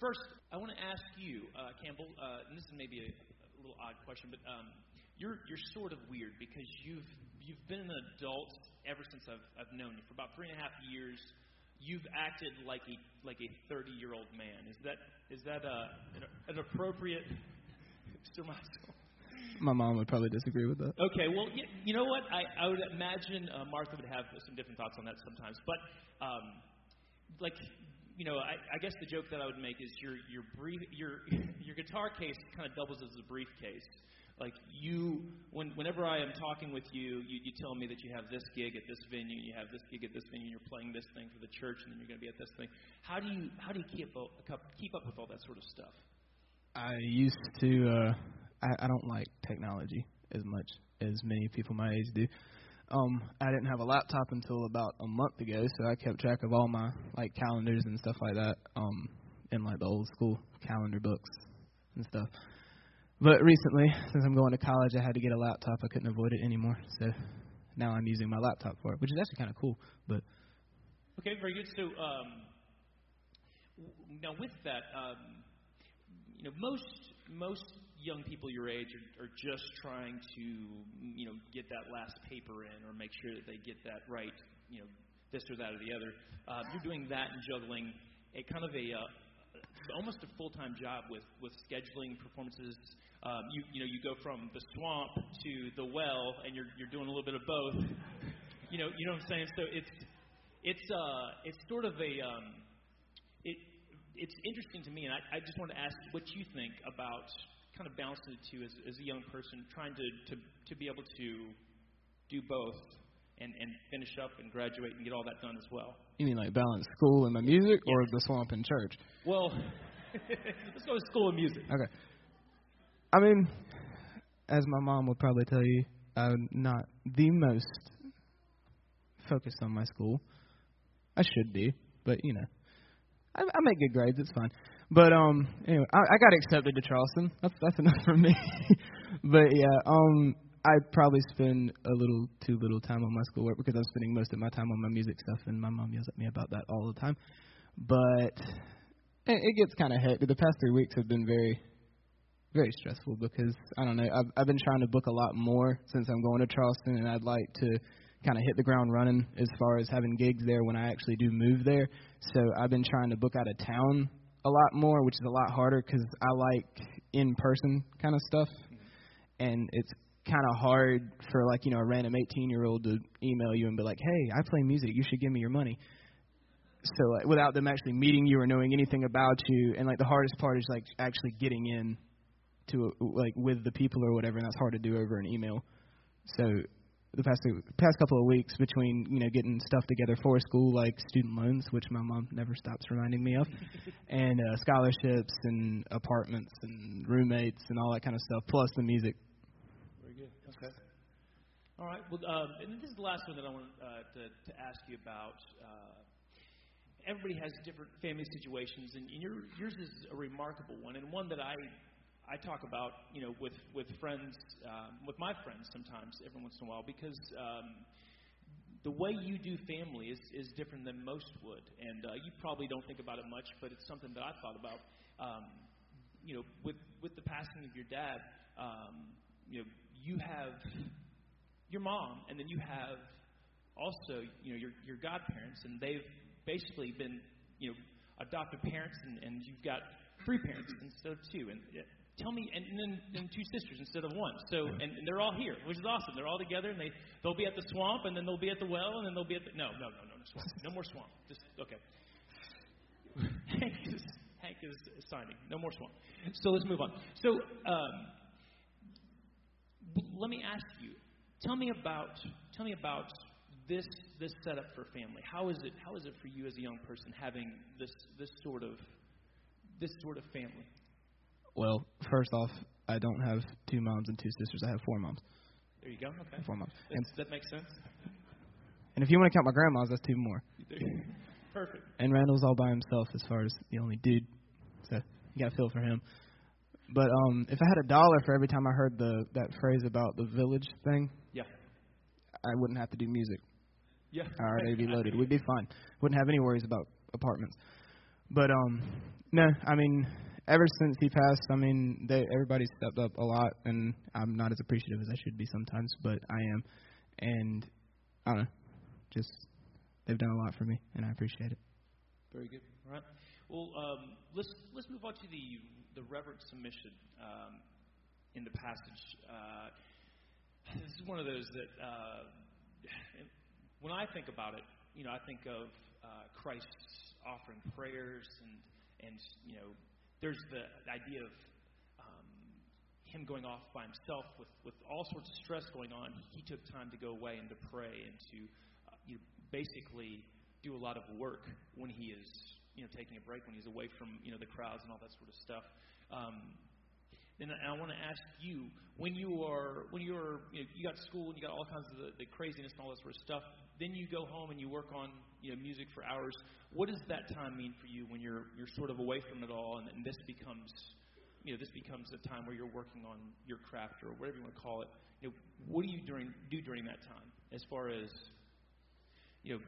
first, I want to ask you, uh, Campbell, uh, and this is maybe a, a little odd question, but um, you're you're sort of weird because you've you've been an adult ever since I've I've known you for about three and a half years. You've acted like a like a 30 year old man. Is that is that uh, an, an appropriate surmise? My mom would probably disagree with that. Okay, well, you, you know what? I, I would imagine uh, Martha would have some different thoughts on that sometimes. But, um, like, you know, I, I guess the joke that I would make is your your brief your your guitar case kind of doubles as a briefcase. Like you, when, whenever I am talking with you, you, you tell me that you have this gig at this venue, you have this gig at this venue, you're playing this thing for the church, and then you're going to be at this thing. How do you how do you keep up keep up with all that sort of stuff? I used to. Uh, I, I don't like technology as much as many people my age do. Um, I didn't have a laptop until about a month ago, so I kept track of all my like calendars and stuff like that um, in like the old school calendar books and stuff. But recently, since I'm going to college, I had to get a laptop. I couldn't avoid it anymore, so now I'm using my laptop for it, which is actually kind of cool. But okay, very good. So um, now with that, um, you know, most most young people your age are, are just trying to, you know, get that last paper in or make sure that they get that right, you know, this or that or the other. Uh, you're doing that and juggling a kind of a uh, almost a full-time job with with scheduling performances. Um, you you know you go from the swamp to the well, and you're you're doing a little bit of both. You know you know what I'm saying. So it's it's uh it's sort of a um, it it's interesting to me, and I, I just want to ask what you think about kind of balancing the two as, as a young person, trying to, to, to be able to do both and, and finish up and graduate and get all that done as well. You mean like balance school and my music or the swamp and church? Well, let's go to school and music. Okay. I mean, as my mom would probably tell you, I'm not the most focused on my school. I should be, but you know, I, I make good grades. It's fine. But um, anyway, I, I got accepted to Charleston. That's that's enough for me. but yeah, um, I probably spend a little too little time on my schoolwork because I'm spending most of my time on my music stuff, and my mom yells at me about that all the time. But it, it gets kind of hectic. The past three weeks have been very, very stressful because I don't know. I've I've been trying to book a lot more since I'm going to Charleston, and I'd like to kind of hit the ground running as far as having gigs there when I actually do move there. So I've been trying to book out of town a lot more, which is a lot harder because I like in person kind of stuff, and it's kind of hard for like you know a random 18 year old to email you and be like, hey, I play music, you should give me your money. So like, without them actually meeting you or knowing anything about you, and like the hardest part is like actually getting in to like with the people or whatever, and that's hard to do over an email. So the past past couple of weeks between you know getting stuff together for school like student loans, which my mom never stops reminding me of, and uh, scholarships and apartments and roommates and all that kind of stuff, plus the music. Very good. Okay. All right. Well, um, and this is the last one that I want uh, to, to ask you about. Uh, everybody has different family situations, and your, yours is a remarkable one, and one that I I talk about, you know, with with friends, um, with my friends sometimes, every once in a while, because um, the way you do family is is different than most would, and uh, you probably don't think about it much, but it's something that I thought about. Um, you know, with with the passing of your dad, um, you know, you have your mom, and then you have also, you know, your your godparents, and they've basically been, you know, adopted parents, and, and you've got three parents instead of two, and tell me, and, and then, then two sisters instead of one. So, and, and they're all here, which is awesome. They're all together, and they they'll be at the swamp, and then they'll be at the well, and then they'll be at the no, no, no, no, no swamp, no more swamp. Just okay. Hank is Hank is signing. No more swamp. So let's move on. So um, let me ask you. Tell me about tell me about this this setup for family. How is it how is it for you as a young person having this this sort of this sort of family? Well, first off, I don't have two moms and two sisters. I have four moms. There you go. Okay. Four moms. And, that makes sense. And if you want to count my grandmas, that's two more. Perfect. And Randall's all by himself as far as the only dude. So you got to feel for him. But um, if I had a dollar for every time I heard the that phrase about the village thing, yeah, I wouldn't have to do music. Yeah. All right, it'd be loaded. We'd be fine. Wouldn't have any worries about apartments. But um, No, I mean, ever since he passed, I mean, they, everybody's stepped up a lot, and I'm not as appreciative as I should be sometimes, but I am. And I don't know, just they've done a lot for me, and I appreciate it. Very good. All right. Well, um, let's let's move on to the the reverent submission um, in the passage. Uh, this is one of those that uh, when I think about it, you know, I think of uh, Christ offering prayers and and you know, there's the idea of um, him going off by himself with with all sorts of stress going on. He took time to go away and to pray and to uh, you know, basically do a lot of work when he is you know taking a break when he's away from you know the crowds and all that sort of stuff. Um, and I want to ask you when you are when you're you, know, you got school and you got all kinds of the, the craziness and all that sort of stuff. Then you go home and you work on you know music for hours. What does that time mean for you when you're you're sort of away from it all and, and this becomes you know this becomes a time where you're working on your craft or whatever you want to call it. You know, what do you during do during that time as far as you know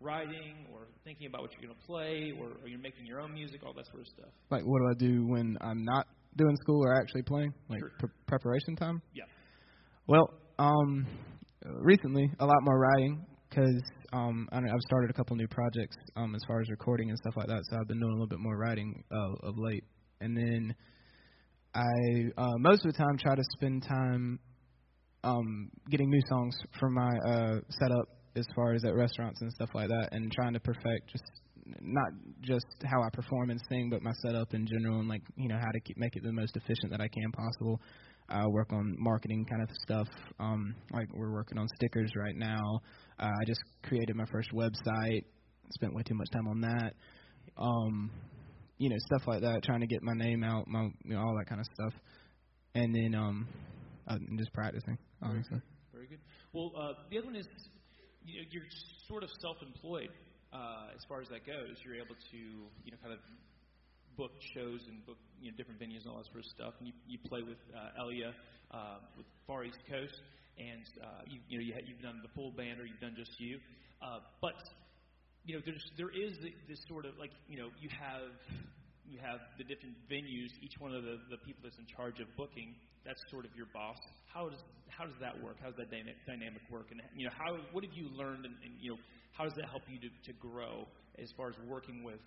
writing or thinking about what you're going to play or, or you're making your own music, all that sort of stuff? Like, what do I do when I'm not doing school or actually playing? Like, Sure. pre- preparation time? Yeah. Well, um, recently, a lot more writing because um, I I've started a couple new projects um, as far as recording and stuff like that. So I've been doing a little bit more writing uh, of late. And then I uh, most of the time try to spend time um, getting new songs for my uh, setup as far as at restaurants and stuff like that, and trying to perfect just not just how I perform and sing, but my setup in general, and like you know how to keep, make it the most efficient that I can possible. I work on marketing kind of stuff. Um, like we're working on stickers right now. Uh, I just created my first website. Spent way too much time on that. Um, you know stuff like that, trying to get my name out, my you know all that kind of stuff, and then um, uh, and just practicing honestly. Very good. Well, uh, the other one is you know, you're sort of self-employed uh, as far as that goes. You're able to you know kind of book shows and book you know different venues and all that sort of stuff. And you you play with uh, Elia uh, with Far East Coast, and uh, you you know you ha- you've done the full band or you've done just you. Uh, but you know there's there is this sort of like you know you have you have the different venues. Each one of the the people that's in charge of booking that's sort of your boss. How does how does that work? How does that dyna- dynamic work? And you know how what have you learned? And, and you know how does that help you to, to grow as far as working with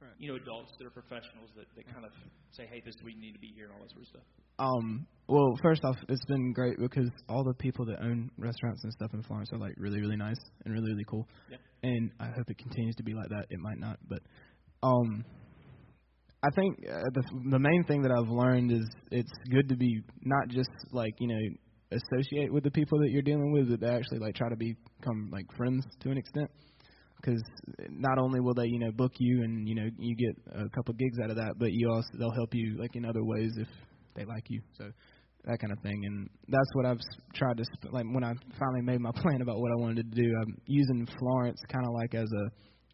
Right. you know adults that are professionals that, that kind of say, hey, this is we need to be here and all that sort of stuff. Um, well, first off, it's been great because all the people that own restaurants and stuff in Florence are like really, really nice and really, really cool. Yeah. And I hope it continues to be like that. It might not, but um, I think uh, the the main thing that I've learned is it's good to be not just like you know associate with the people that you're dealing with, but actually like try to become like friends to an extent. Because not only will they, you know, book you and you know you get a couple gigs out of that, but you also they'll help you like in other ways if they like you. So that kind of thing, and that's what I've tried to sp- like when I finally made my plan about what I wanted to do. I'm using Florence kind of like as a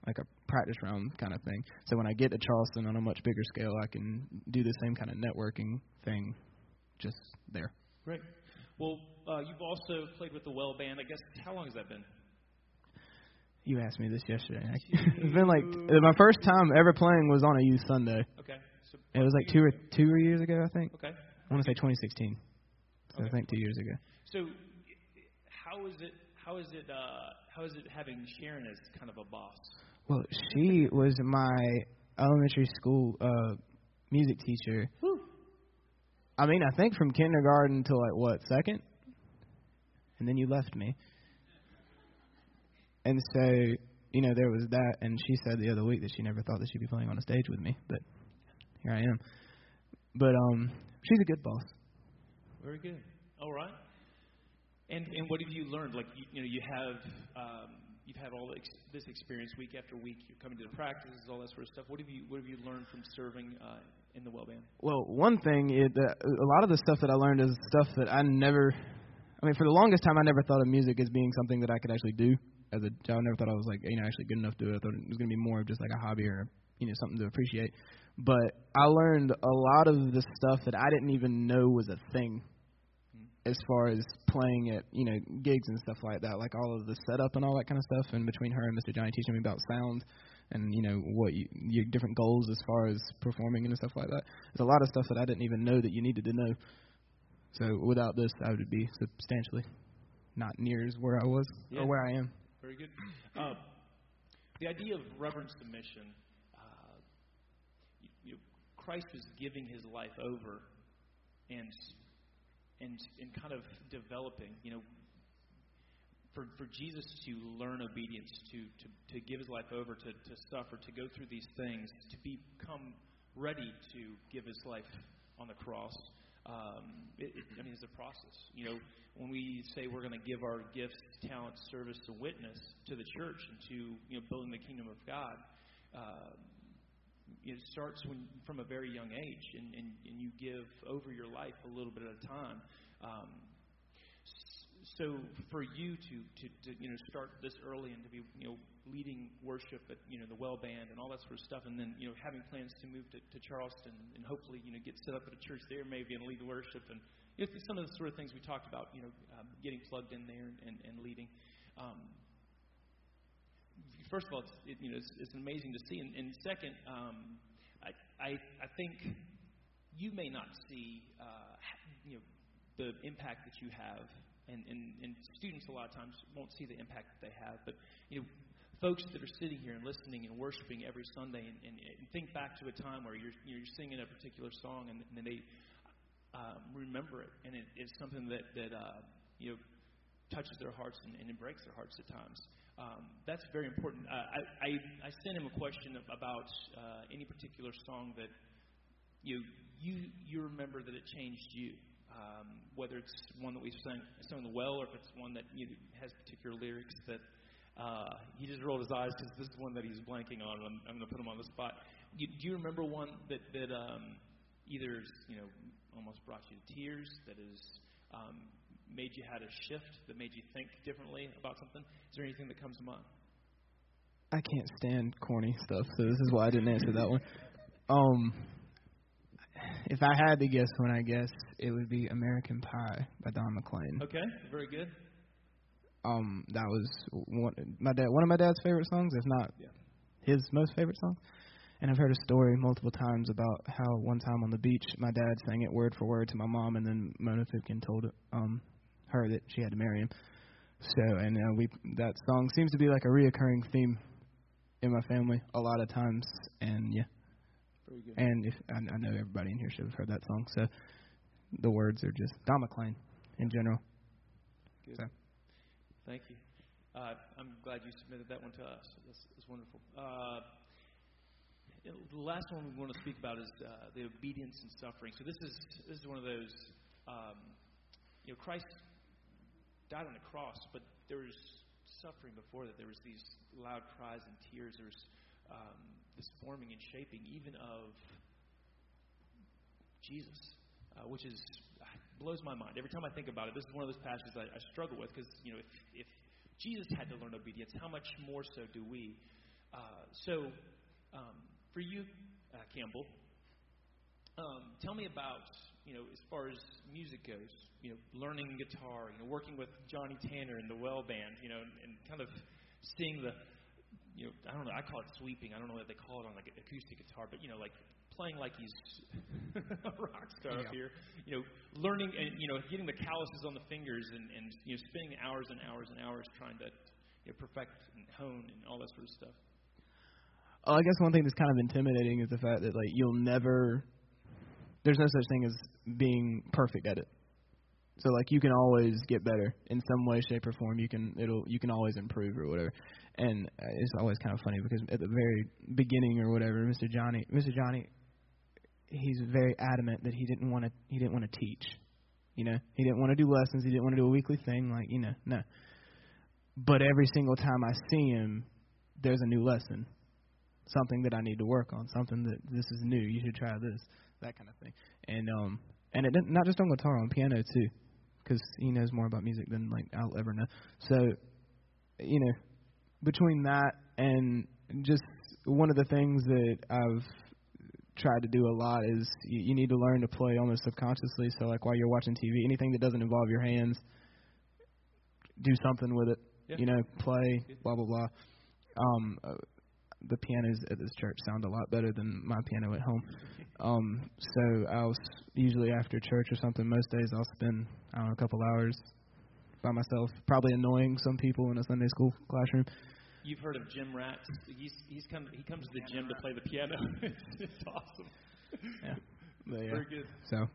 like a practice round kind of thing. So when I get to Charleston on a much bigger scale, I can do the same kind of networking thing just there. Great. Well, uh, you've also played with the Well Band. I guess how long has that been? You asked me this yesterday. it's been like my first time ever playing was on a youth Sunday. Okay. So It was like two or two years ago, I think. Okay. I want to say 2016. So I think two years ago. So how is it? How is it? Uh, how is it having Sharon as kind of a boss? Well, she was my elementary school uh music teacher. I mean, I think from kindergarten to like what second, and then you left me. And so, you know, there was that, and she said the other week that she never thought that she'd be playing on a stage with me, but here I am. But um, she's a good boss. Very good. All right. And and what have you learned? Like you, you know, you have um, you've had all ex- this experience week after week. You're coming to the practices, all that sort of stuff. What have you what have you learned from serving uh, in the well band? Well, one thing, it, uh, a lot of the stuff that I learned is stuff that I never. I mean, for the longest time, I never thought of music as being something that I could actually do as a job. I never thought I was like, you know, actually good enough to do it. I thought it was going to be more of just like a hobby or you know something to appreciate. But I learned a lot of the stuff that I didn't even know was a thing hmm. as far as playing at you know gigs and stuff like that, like all of the setup and all that kind of stuff. And between her and Mr. Johnny teaching me about sound and you know what you, your different goals as far as performing and stuff like that. There's a lot of stuff that I didn't even know that you needed to know. So without this, I would be substantially not near as where I was Yeah. or where I am. Very good. Uh, the idea of reverent submission. Uh, you, you, Christ was giving his life over, and and and kind of developing. You know, for for Jesus to learn obedience, to to to give his life over, to to suffer, to go through these things, to become ready to give his life on the cross. Um, it, it, I mean, it's a process. You know, when we say we're going to give our gifts, talents, service, and witness to the church and to you know building the kingdom of God, uh, it starts when from a very young age, and, and, and you give over your life a little bit at a time. Um, so for you to, to, to you know start this early and to be you know leading worship at you know the well band and all that sort of stuff, and then you know having plans to move to, to Charleston and hopefully you know get set up at a church there maybe and lead worship and you know, some of the sort of things we talked about you know um, getting plugged in there and, and, leading. Um, first of all, it's, it, you know it's, it's amazing to see, and, and second, um, I, I I think you may not see uh, you know the impact that you have and, and, and students a lot of times won't see the impact that they have. But you know, folks that are sitting here and listening and worshiping every Sunday, and, and, and think back to a time where you're you're singing a particular song, and, and they um, remember it, and it, it's something that that uh, you know touches their hearts and, and it breaks their hearts at times. Um, that's very important. Uh, I, I I sent him a question about uh, any particular song that you you you remember that it changed you um, whether it's one that we've sung, sung the well, or if it's one that you know, has particular lyrics that uh, he just rolled his eyes because this is one that he's blanking on. I'm, I'm going to put him on the spot. You, do you remember one that that um, either you know almost brought you to tears, that has um, made you had a shift, that made you think differently about something? Is there anything that comes to mind? I can't stand corny stuff, so this is why I didn't answer that one. Um, if I had to guess one, I guess it would be American Pie by Don McLean. Okay, very good. Um, that was one my dad one of my dad's favorite songs, if not Yeah. his most favorite song. And I've heard a story multiple times about how one time on the beach, my dad sang it word for word to my mom, and then Mona Fipkin told um her that she had to marry him. So, and uh, we that song seems to be like a reoccurring theme in my family a lot of times, and yeah. And if I, I know everybody in here should have heard that song, so the words are just McLean in general. Good. So. Thank you. Uh, I'm glad you submitted that one to us. That's, that's wonderful. Uh, the last one we want to speak about is uh, the obedience and suffering. So this is this is one of those. Um, you know, Christ died on the cross, but there was suffering before that. There was these loud cries and tears. There was um, this forming and shaping, even of Jesus, uh, which is blows my mind every time I think about it. This is one of those passages I, I struggle with because you know if, if Jesus had to learn obedience, how much more so do we? Uh, so um, for you, uh, Campbell, um, tell me about you know as far as music goes. You know, learning guitar. You know, working with Johnny Tanner and the Well Band. You know, and, and kind of seeing the you know, I don't know. I call it sweeping. I don't know what they call it on like acoustic guitar, but you know, like playing like he's a rock star up here. You know, learning and you know, getting the calluses on the fingers and and you know, spending hours and hours and hours trying to you know, perfect and hone and all that sort of stuff. Oh, I guess one thing that's kind of intimidating is the fact that like you'll never there's no such thing as being perfect at it. So like you can always get better in some way, shape, or form. You can it'll you can always improve or whatever. And it's always kind of funny because at the very beginning or whatever, Mr. Johnny, Mr. Johnny, he's very adamant that he didn't want to he didn't want to teach. You know, he didn't want to do lessons. He didn't want to do a weekly thing. Like you know, no. But every single time I see him, there's a new lesson something that I need to work on, something that this is new. You should try this, that kind of thing. And um, and it not just on guitar, on piano too, because he knows more about music than like I'll ever know. So, you know, between that and just one of the things that I've tried to do a lot is you, you need to learn to play almost subconsciously. So like while you're watching TV, anything that doesn't involve your hands, do something with it. Yeah. You know, play, blah blah blah. Um, uh, the pianos at this church sound a lot better than my piano at home. Um, so I'll usually after church or something. Most days I'll spend I don't know a couple hours by myself, probably annoying some people in a Sunday school classroom. You've heard of Jim Ratz? He's he's come he comes to the gym to play the piano. it's, it's awesome. Yeah, but yeah. Very good. So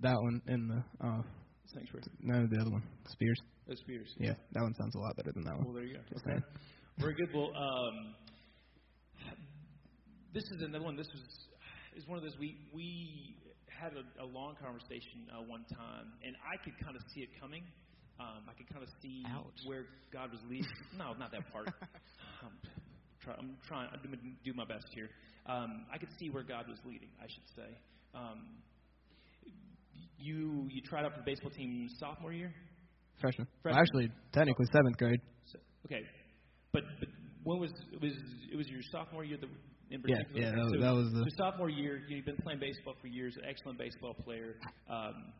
that one and the uh, Sanctuary. no the other one Spears. Those Spears. Yeah, that one sounds a lot better than that one. Well, there you go. Okay. Very good. Well, um, this is another one. This was is one of those we we had a, a long conversation uh, one time, and I could kind of see it coming. Um, I could kind of see Ouch. where God was leading. no, not that part. I'm, try, I'm trying. I'm going to do my best here. Um, I could see where God was leading. I should say. Um, you you tried out for the baseball team sophomore year. Freshman. Freshman. Well, actually, technically seventh grade. So, okay, but but when was it was it was your sophomore year that in Yeah, particular? yeah, Okay, that was- so, that was the- so sophomore year. You've been playing baseball for years. An excellent baseball player, um,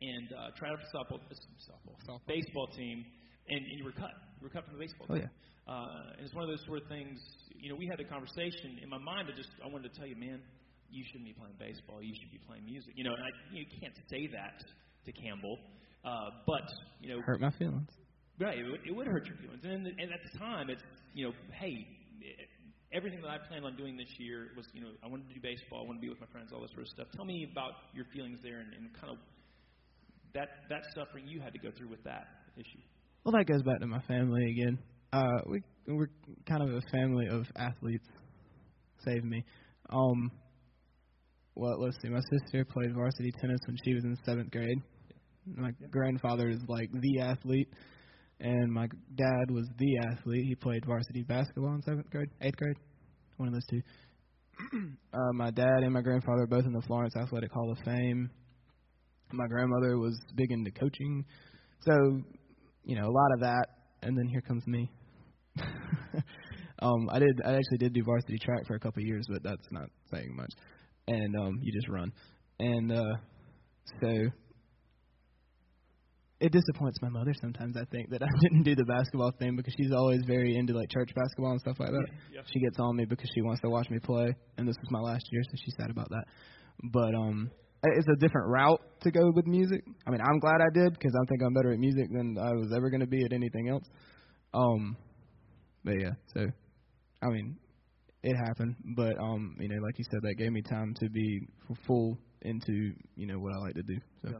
and uh, tried out for softball, uh, softball, Softball. baseball team, and, and you were cut. You were cut from the baseball Oh team. yeah. Uh, and it's one of those sort of things. You know, we had a conversation in my mind. I just I wanted to tell you, man, you shouldn't be playing baseball. You should be playing music. You know, and I, you can't say that to Campbell, uh, but you know, Hurt my feelings. Right, it would, it would hurt your feelings. And, and at the time, it's you know, hey, everything that I planned on doing this year was you know, I wanted to do baseball, I want to be with my friends, all this sort of stuff. Tell me about your feelings there and, and kind of that that suffering you had to go through with that issue. Well, that goes back to my family again. Uh, we we're kind of a family of athletes. Save me. Um. Well, let's see. My sister played varsity tennis when she was in seventh grade. My grandfather is like the athlete, and my dad was the athlete. He played varsity basketball in seventh grade, eighth grade, one of those two. uh, my dad and my grandfather are both in the Florence Athletic Hall of Fame. My grandmother was big into coaching, so you know a lot of that. And then here comes me. um, I did. I actually did do varsity track for a couple of years, but that's not saying much. And um, you just run, and uh, so it disappoints my mother sometimes. I think that I didn't do the basketball thing because she's always very into like church basketball and stuff like that. Yeah. She gets on me because she wants to watch me play, and this was my last year, so she's sad about that. But um, it's a different route to go with music. I mean, I'm glad I did because I think I'm better at music than I was ever going to be at anything else. Um, but yeah, so I mean, it happened. But um, you know, like you said, that gave me time to be full into you know what I like to do. So. Yeah.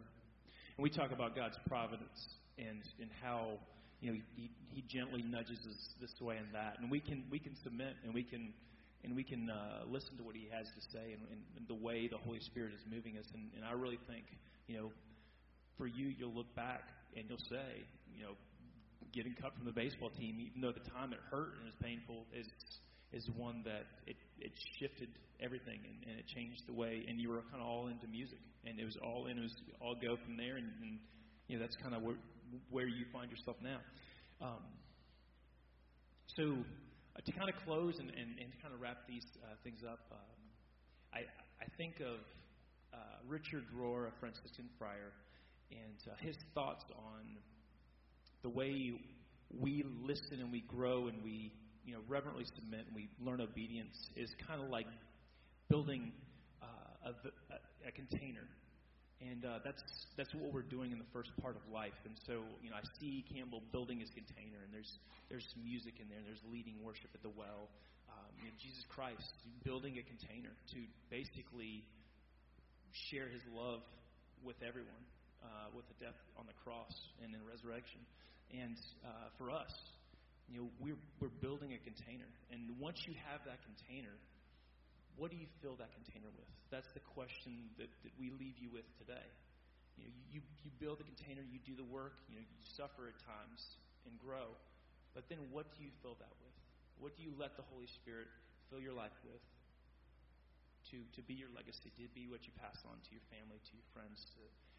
And we talk about God's providence and and how you know he, he gently nudges us this way and that, and we can we can submit and we can and we can uh, listen to what He has to say and, and, and the way the Holy Spirit is moving us. And, and I really think you know for you, you'll look back and you'll say, you know, getting cut from the baseball team, even though the time it hurt and was painful, is is one that it it shifted everything and, and it changed the way. And you were kind of all into music, and it was all in. It was all go from there, and, and you know that's kind of where where you find yourself now. Um, so uh, to kind of close and, and, and to kind of wrap these uh, things up, um, I I think of uh, Richard Rohr, a Franciscan friar, and uh, his thoughts on the way we listen and we grow and we you know reverently submit and we learn obedience is kind of like building uh, a, a, container. And uh, that's that's what we're doing in the first part of life. And so you know I see Campbell building his container and there's there's music in there. And there's leading worship at the well. Um, you know, Jesus Christ building a container to basically share his love with everyone uh, with the death on the cross and in resurrection. And uh, for us, you know, we're we're building a container, and once you have that container, what do you fill that container with? That's the question that, that we leave you with today. You know, you you build the container, you do the work, you know, you suffer at times and grow, but then what do you fill that with? What do you let the Holy Spirit fill your life with? To, to be your legacy, to be what you pass on to your family, to your friends, to,